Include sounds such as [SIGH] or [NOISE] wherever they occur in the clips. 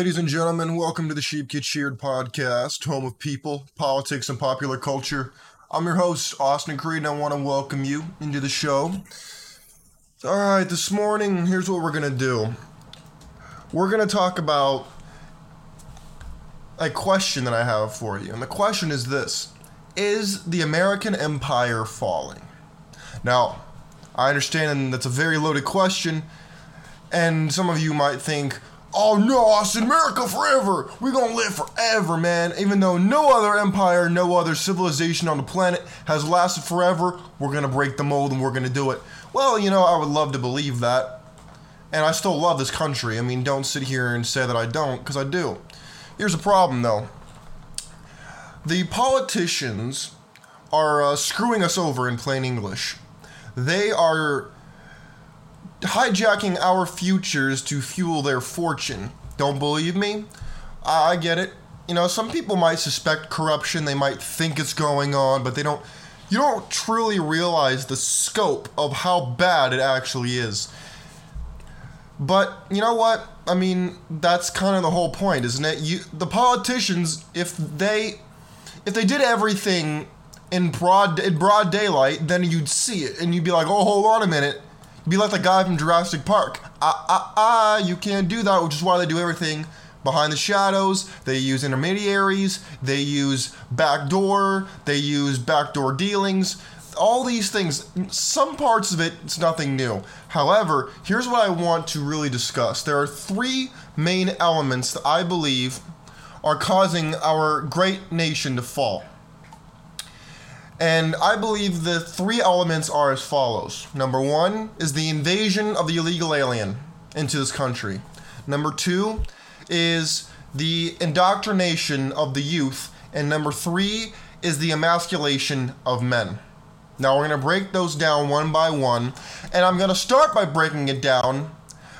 ladies and gentlemen. Welcome to the Sheep Get Sheared podcast, home of people, politics, and popular culture. I'm your host, Austin Creed, and I want to welcome you into the show. All right, this morning, here's what we're going to do. We're going to talk about a question that I have for you. And the question is this Is the American empire falling? Now, I understand that's a very loaded question, and some of you might think, oh no, Austin, America forever! We're gonna live forever, man. Even though no other empire, no other civilization on the planet has lasted forever, we're gonna break the mold and we're gonna do it. Well, you know, I would love to believe that. And I still love this country. I mean, don't sit here and say that I don't, because I do. Here's the problem, though the politicians are uh, screwing us over in plain English. They are hijacking our futures to fuel their fortune. Don't believe me? I, get it. You know, some people might suspect corruption, they might think it's going on, but they don't. You don't truly realize the scope of how bad it actually is. But you know what? I mean, that's kind of the whole point, isn't it? You, the politicians, if they, if they did everything in broad in broad daylight, then you'd see it, and you'd be like, "Oh, hold on a minute." Be like the guy from Jurassic Park. Ah, ah, ah, you can't do that, which is why they do everything behind the shadows. They use intermediaries. They use backdoor. They use backdoor dealings. All these things, some parts of it, it's nothing new. However, here's what I want to really discuss. There are three main elements that I believe are causing our great nation to fall. And I believe the three elements are as follows. Number one is the invasion of the illegal alien into this country. Number two is the indoctrination of the youth. And number three is the emasculation of men. Now we're going to break those down one by one. And I'm going to start by breaking it down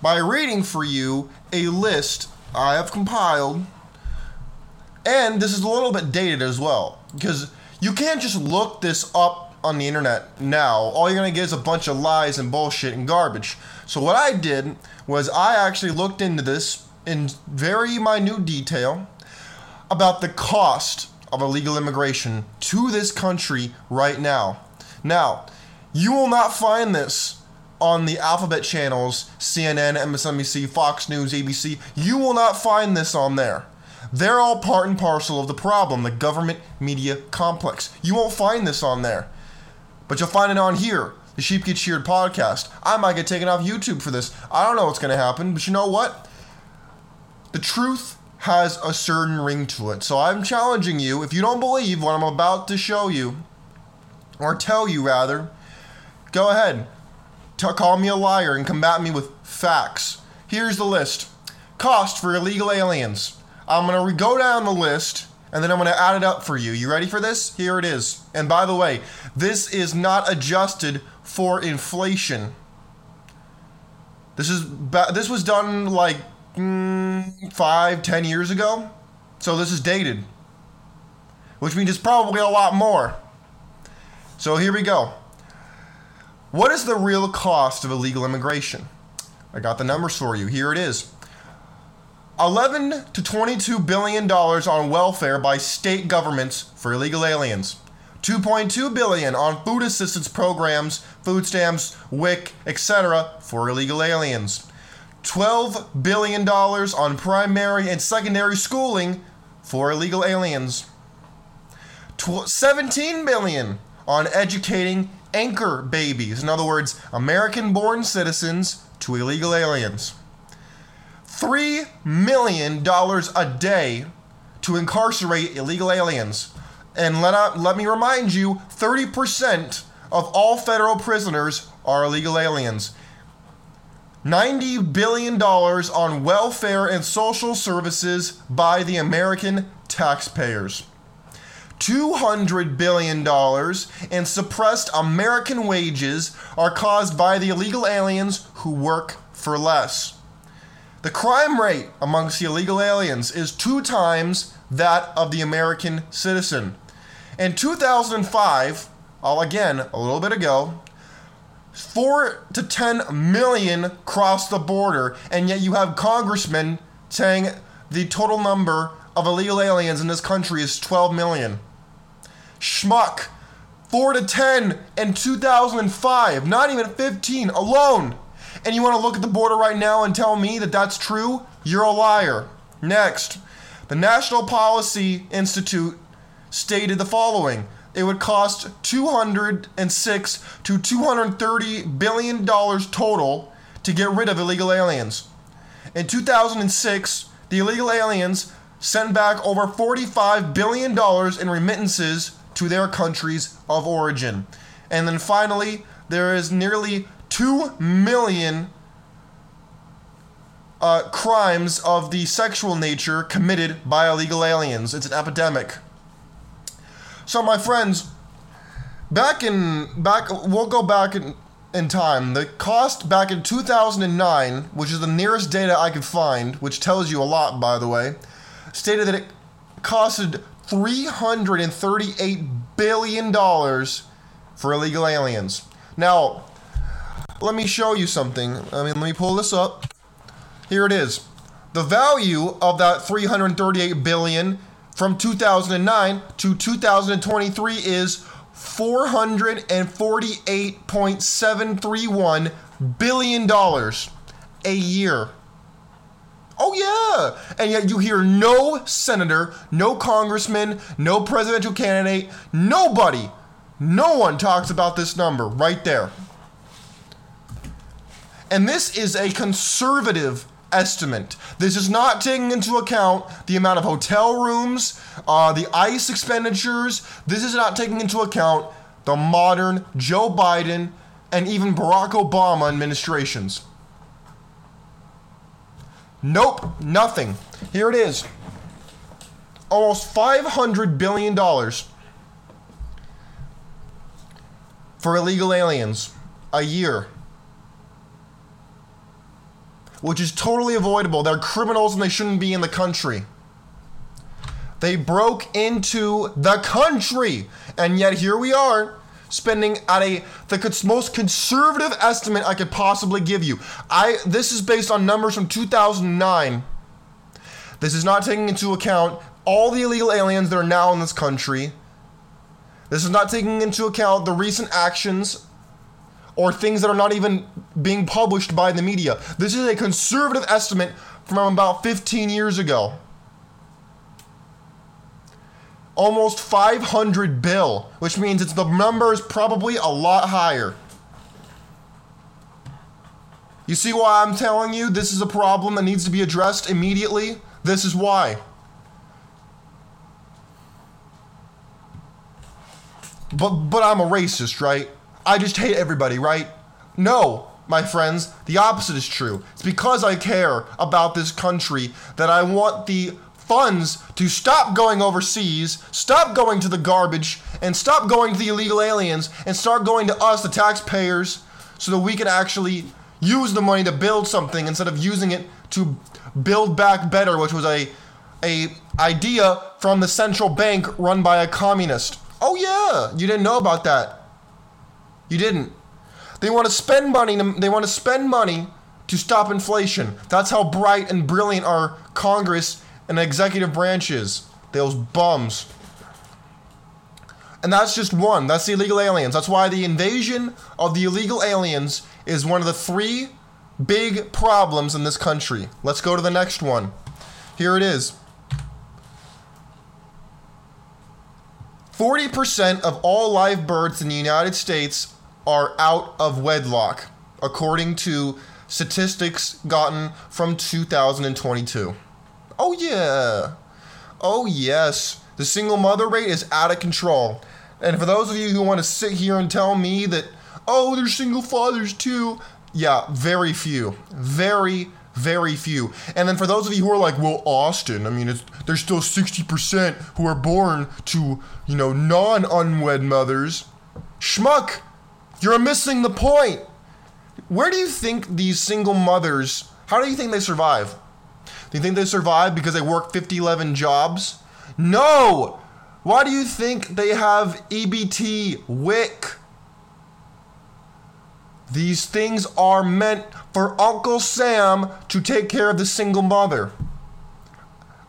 by reading for you a list I have compiled. And this is a little bit dated as well. Because you can't just look this up on the internet now. All you're gonna get is a bunch of lies and bullshit and garbage. So what I did was I actually looked into this in very minute detail about the cost of illegal immigration to this country right now. Now, you will not find this on the alphabet channels CNN, MSNBC, Fox News, ABC. You will not find this on there. They're all part and parcel of the problem, the government media complex. You won't find this on there, but you'll find it on here, the Sheep Get Sheared podcast. I might get taken off YouTube for this. I don't know what's going to happen, but you know what? The truth has a certain ring to it. So I'm challenging you, if you don't believe what I'm about to show you, or tell you rather, go ahead. T- call me a liar and combat me with facts. Here's the list Cost for illegal aliens I'm going to go down the list and then I'm going to add it up for you. You ready for this? Here it is. And by the way, this is not adjusted for inflation. This is this was done like mm, five, ten years ago, so this is dated, which means it's probably a lot more. So here we go. What is the real cost of illegal immigration? I got the numbers for you. Here it is. 11 to 22 billion dollars on welfare by state governments for illegal aliens. 2.2 billion on food assistance programs, food stamps, WIC, etc. for illegal aliens. 12 billion dollars on primary and secondary schooling for illegal aliens. 17 billion on educating anchor babies, in other words, American-born citizens to illegal aliens. $3 million a day to incarcerate illegal aliens. And let, uh, let me remind you 30% of all federal prisoners are illegal aliens. $90 billion on welfare and social services by the American taxpayers. $200 billion in suppressed American wages are caused by the illegal aliens who work for less. The crime rate amongst the illegal aliens is two times that of the American citizen. In 2005, all again, a little bit ago, 4 to 10 million crossed the border, and yet you have congressmen saying the total number of illegal aliens in this country is 12 million. Schmuck, 4 to 10 in 2005, not even 15 alone. And you want to look at the border right now and tell me that that's true? You're a liar. Next, the National Policy Institute stated the following it would cost 206 to 230 billion dollars total to get rid of illegal aliens. In 2006, the illegal aliens sent back over 45 billion dollars in remittances to their countries of origin. And then finally, there is nearly 2 million uh, crimes of the sexual nature committed by illegal aliens. It's an epidemic. So, my friends, back in back, we'll go back in, in time. The cost back in 2009, which is the nearest data I could find, which tells you a lot, by the way, stated that it costed 338 billion dollars for illegal aliens. Now, let me show you something. I mean, let me pull this up. Here it is. The value of that 338 billion from 2009 to 2023 is 448.731 billion dollars a year. Oh yeah. And yet you hear no senator, no congressman, no presidential candidate, nobody, no one talks about this number right there. And this is a conservative estimate. This is not taking into account the amount of hotel rooms, uh, the ICE expenditures. This is not taking into account the modern Joe Biden and even Barack Obama administrations. Nope, nothing. Here it is. Almost $500 billion for illegal aliens a year which is totally avoidable. They're criminals and they shouldn't be in the country. They broke into the country, and yet here we are spending at a the most conservative estimate I could possibly give you. I this is based on numbers from 2009. This is not taking into account all the illegal aliens that are now in this country. This is not taking into account the recent actions or things that are not even being published by the media. This is a conservative estimate from about 15 years ago. Almost 500 bill, which means it's the number is probably a lot higher. You see why I'm telling you this is a problem that needs to be addressed immediately? This is why. But but I'm a racist, right? I just hate everybody, right? No, my friends, the opposite is true. It's because I care about this country that I want the funds to stop going overseas, stop going to the garbage, and stop going to the illegal aliens, and start going to us, the taxpayers, so that we can actually use the money to build something instead of using it to build back better, which was a a idea from the central bank run by a communist. Oh yeah, you didn't know about that. You didn't. They want to spend money. They want to spend money to stop inflation. That's how bright and brilliant our Congress and executive branch is. Those bums. And that's just one. That's the illegal aliens. That's why the invasion of the illegal aliens is one of the three big problems in this country. Let's go to the next one. Here it is. 40% of all live births in the United States are out of wedlock, according to statistics gotten from 2022. Oh, yeah. Oh, yes. The single mother rate is out of control. And for those of you who want to sit here and tell me that, oh, there's single fathers too, yeah, very few. Very, very few. And then for those of you who are like, well, Austin, I mean, there's still 60% who are born to, you know, non unwed mothers. Schmuck, you're missing the point. Where do you think these single mothers, how do you think they survive? Do you think they survive because they work 50, 11 jobs? No! Why do you think they have EBT, WIC? These things are meant for Uncle Sam to take care of the single mother.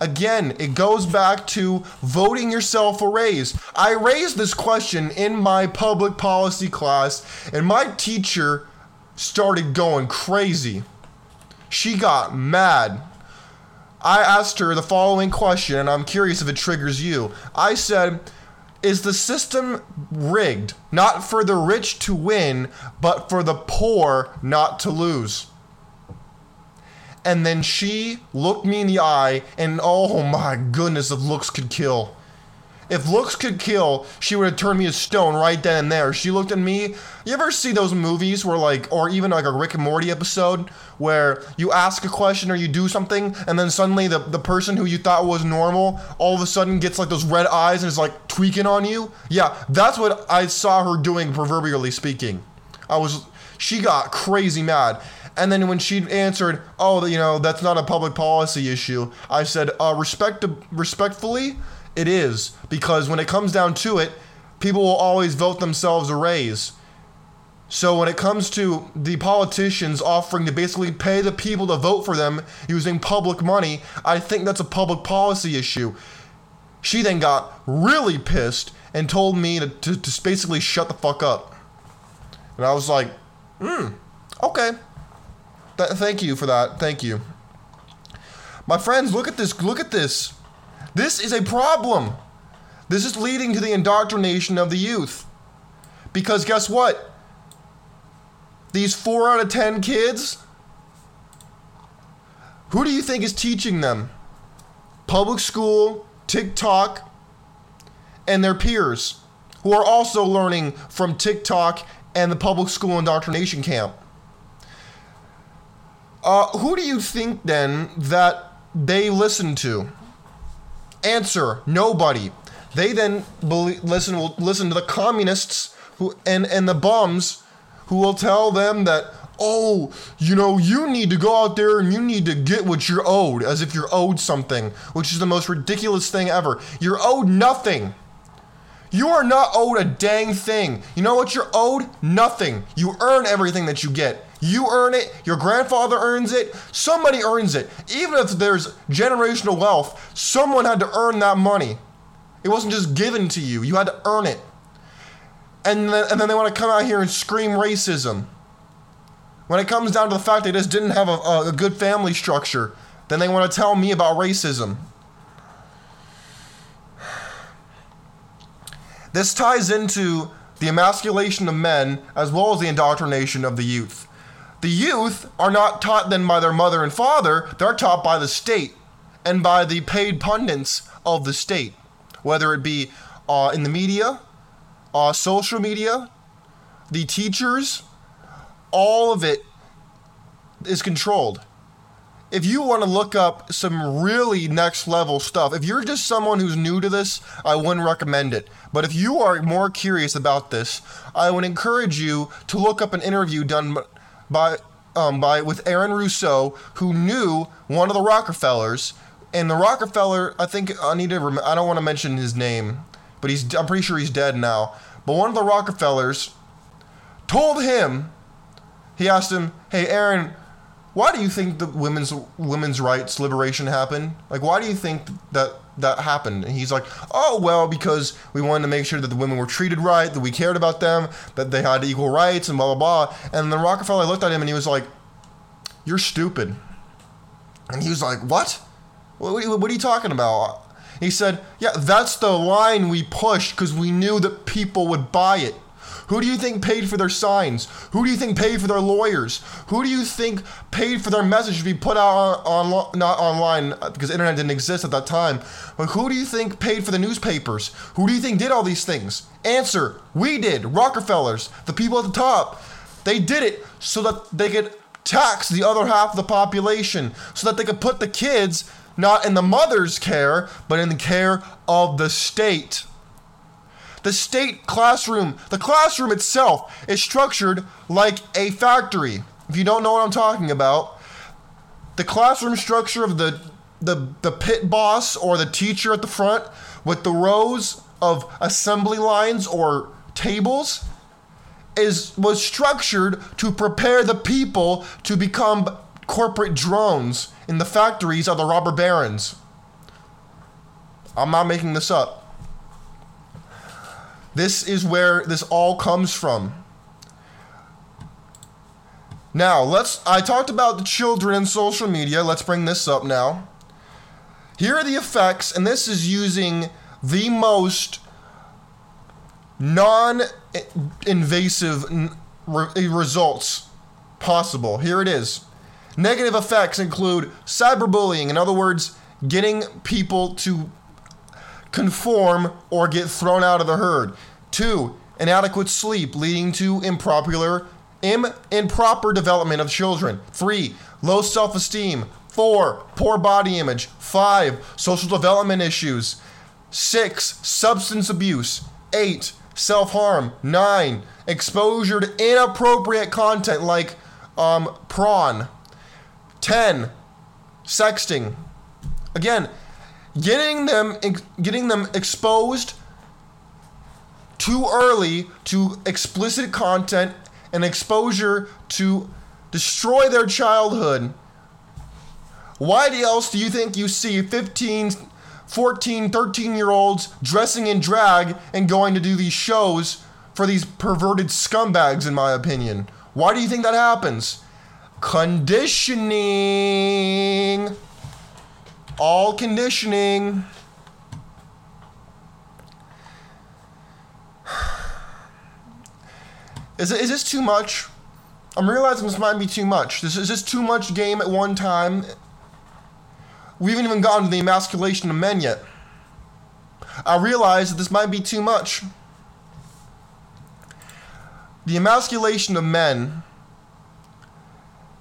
Again, it goes back to voting yourself a raise. I raised this question in my public policy class, and my teacher started going crazy. She got mad. I asked her the following question, and I'm curious if it triggers you. I said, Is the system rigged not for the rich to win, but for the poor not to lose? And then she looked me in the eye, and oh my goodness, if looks could kill. If looks could kill, she would have turned me to stone right then and there. She looked at me. You ever see those movies where, like, or even like a Rick and Morty episode where you ask a question or you do something, and then suddenly the, the person who you thought was normal all of a sudden gets like those red eyes and is like tweaking on you? Yeah, that's what I saw her doing, proverbially speaking. I was, she got crazy mad. And then when she answered, "Oh, you know, that's not a public policy issue," I said, uh, "Respect, respectfully, it is because when it comes down to it, people will always vote themselves a raise. So when it comes to the politicians offering to basically pay the people to vote for them using public money, I think that's a public policy issue." She then got really pissed and told me to, to, to basically shut the fuck up. And I was like, hmm, okay. Th- thank you for that. Thank you. My friends, look at this. Look at this. This is a problem. This is leading to the indoctrination of the youth. Because guess what? These 4 out of 10 kids, who do you think is teaching them? Public school, TikTok, and their peers, who are also learning from TikTok and the public school indoctrination camp. Uh, who do you think then that they listen to? Answer: Nobody. They then believe, listen will listen to the communists who and and the bums who will tell them that oh you know you need to go out there and you need to get what you're owed as if you're owed something, which is the most ridiculous thing ever. You're owed nothing. You are not owed a dang thing. You know what you're owed? Nothing. You earn everything that you get. You earn it, your grandfather earns it, somebody earns it. Even if there's generational wealth, someone had to earn that money. It wasn't just given to you, you had to earn it. And then, and then they want to come out here and scream racism. When it comes down to the fact they just didn't have a, a good family structure, then they want to tell me about racism. This ties into the emasculation of men as well as the indoctrination of the youth. The youth are not taught then by their mother and father, they're taught by the state and by the paid pundits of the state, whether it be uh, in the media, uh, social media, the teachers, all of it is controlled. If you want to look up some really next level stuff, if you're just someone who's new to this, I wouldn't recommend it. But if you are more curious about this, I would encourage you to look up an interview done by um, by with Aaron Russo, who knew one of the Rockefellers, and the Rockefeller. I think I need to. Rem- I don't want to mention his name, but he's. I'm pretty sure he's dead now. But one of the Rockefellers told him. He asked him, "Hey, Aaron." Why do you think the women's women's rights liberation happened? Like, why do you think that that happened? And he's like, oh, well, because we wanted to make sure that the women were treated right, that we cared about them, that they had equal rights, and blah, blah, blah. And then Rockefeller looked at him and he was like, you're stupid. And he was like, what? What, what are you talking about? He said, yeah, that's the line we pushed because we knew that people would buy it. Who do you think paid for their signs? Who do you think paid for their lawyers? Who do you think paid for their message to be put out on, on not online uh, because internet didn't exist at that time? But who do you think paid for the newspapers? Who do you think did all these things? Answer: We did. Rockefellers, the people at the top. They did it so that they could tax the other half of the population, so that they could put the kids not in the mother's care, but in the care of the state. The state classroom, the classroom itself is structured like a factory. If you don't know what I'm talking about, the classroom structure of the the the pit boss or the teacher at the front with the rows of assembly lines or tables is was structured to prepare the people to become corporate drones in the factories of the robber barons. I'm not making this up. This is where this all comes from. Now, let's I talked about the children and social media. Let's bring this up now. Here are the effects and this is using the most non-invasive results possible. Here it is. Negative effects include cyberbullying, in other words, getting people to conform or get thrown out of the herd. Two, inadequate sleep leading to improper Im- improper development of children. Three, low self-esteem. Four, poor body image. Five, social development issues. Six, substance abuse. Eight, self-harm. Nine, exposure to inappropriate content like um, prawn. 10 sexting again getting them getting them exposed too early to explicit content and exposure to destroy their childhood. Why else do you think you see 15 14 13 year olds dressing in drag and going to do these shows for these perverted scumbags in my opinion? Why do you think that happens? Conditioning. All conditioning. [SIGHS] Is, is this too much? I'm realizing this might be too much. This is this too much game at one time. We haven't even gotten to the emasculation of men yet. I realize that this might be too much. The emasculation of men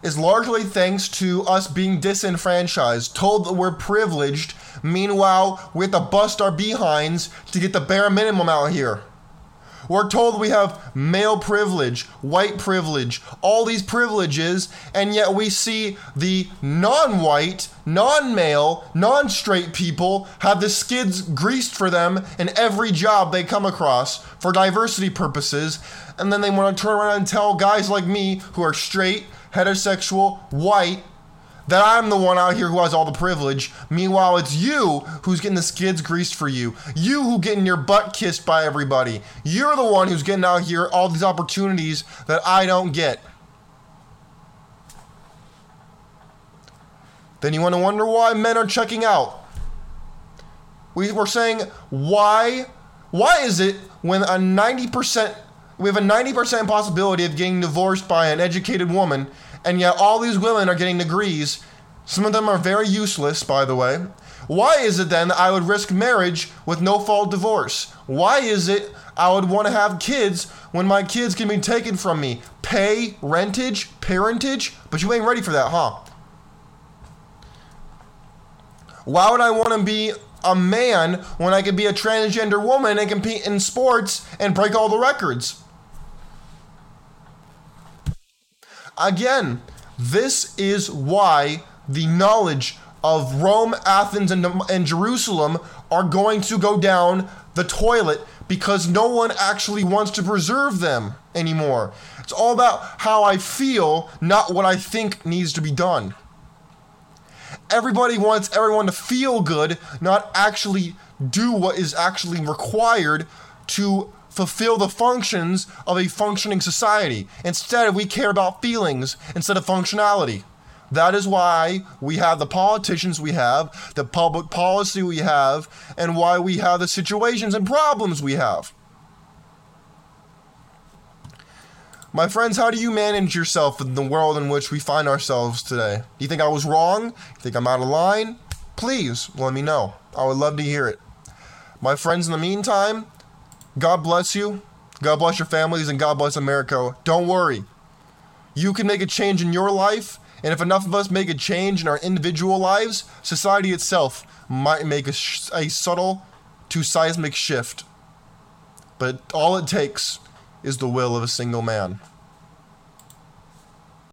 is largely thanks to us being disenfranchised, told that we're privileged. Meanwhile, we have to bust our behinds to get the bare minimum out here. We're told we have male privilege, white privilege, all these privileges, and yet we see the non white, non male, non straight people have the skids greased for them in every job they come across for diversity purposes, and then they want to turn around and tell guys like me who are straight, heterosexual, white, that I'm the one out here who has all the privilege. Meanwhile, it's you who's getting the skids greased for you. You who getting your butt kissed by everybody. You're the one who's getting out here all these opportunities that I don't get. Then you want to wonder why men are checking out. We were saying why why is it when a 90% we have a 90% possibility of getting divorced by an educated woman, and yet all these women are getting degrees. Some of them are very useless, by the way. Why is it then that I would risk marriage with no fault divorce? Why is it I would want to have kids when my kids can be taken from me? Pay, rentage, parentage? But you ain't ready for that, huh? Why would I want to be a man when I could be a transgender woman and compete in sports and break all the records? Again, this is why the knowledge of Rome, Athens, and, and Jerusalem are going to go down the toilet because no one actually wants to preserve them anymore. It's all about how I feel, not what I think needs to be done. Everybody wants everyone to feel good, not actually do what is actually required to fulfill the functions of a functioning society. Instead, we care about feelings instead of functionality. That is why we have the politicians we have, the public policy we have, and why we have the situations and problems we have. My friends, how do you manage yourself in the world in which we find ourselves today? Do you think I was wrong? Do You think I'm out of line? Please let me know. I would love to hear it. My friends, in the meantime, God bless you. God bless your families and God bless America. Don't worry. You can make a change in your life, and if enough of us make a change in our individual lives, society itself might make a, sh- a subtle to seismic shift. But all it takes is the will of a single man.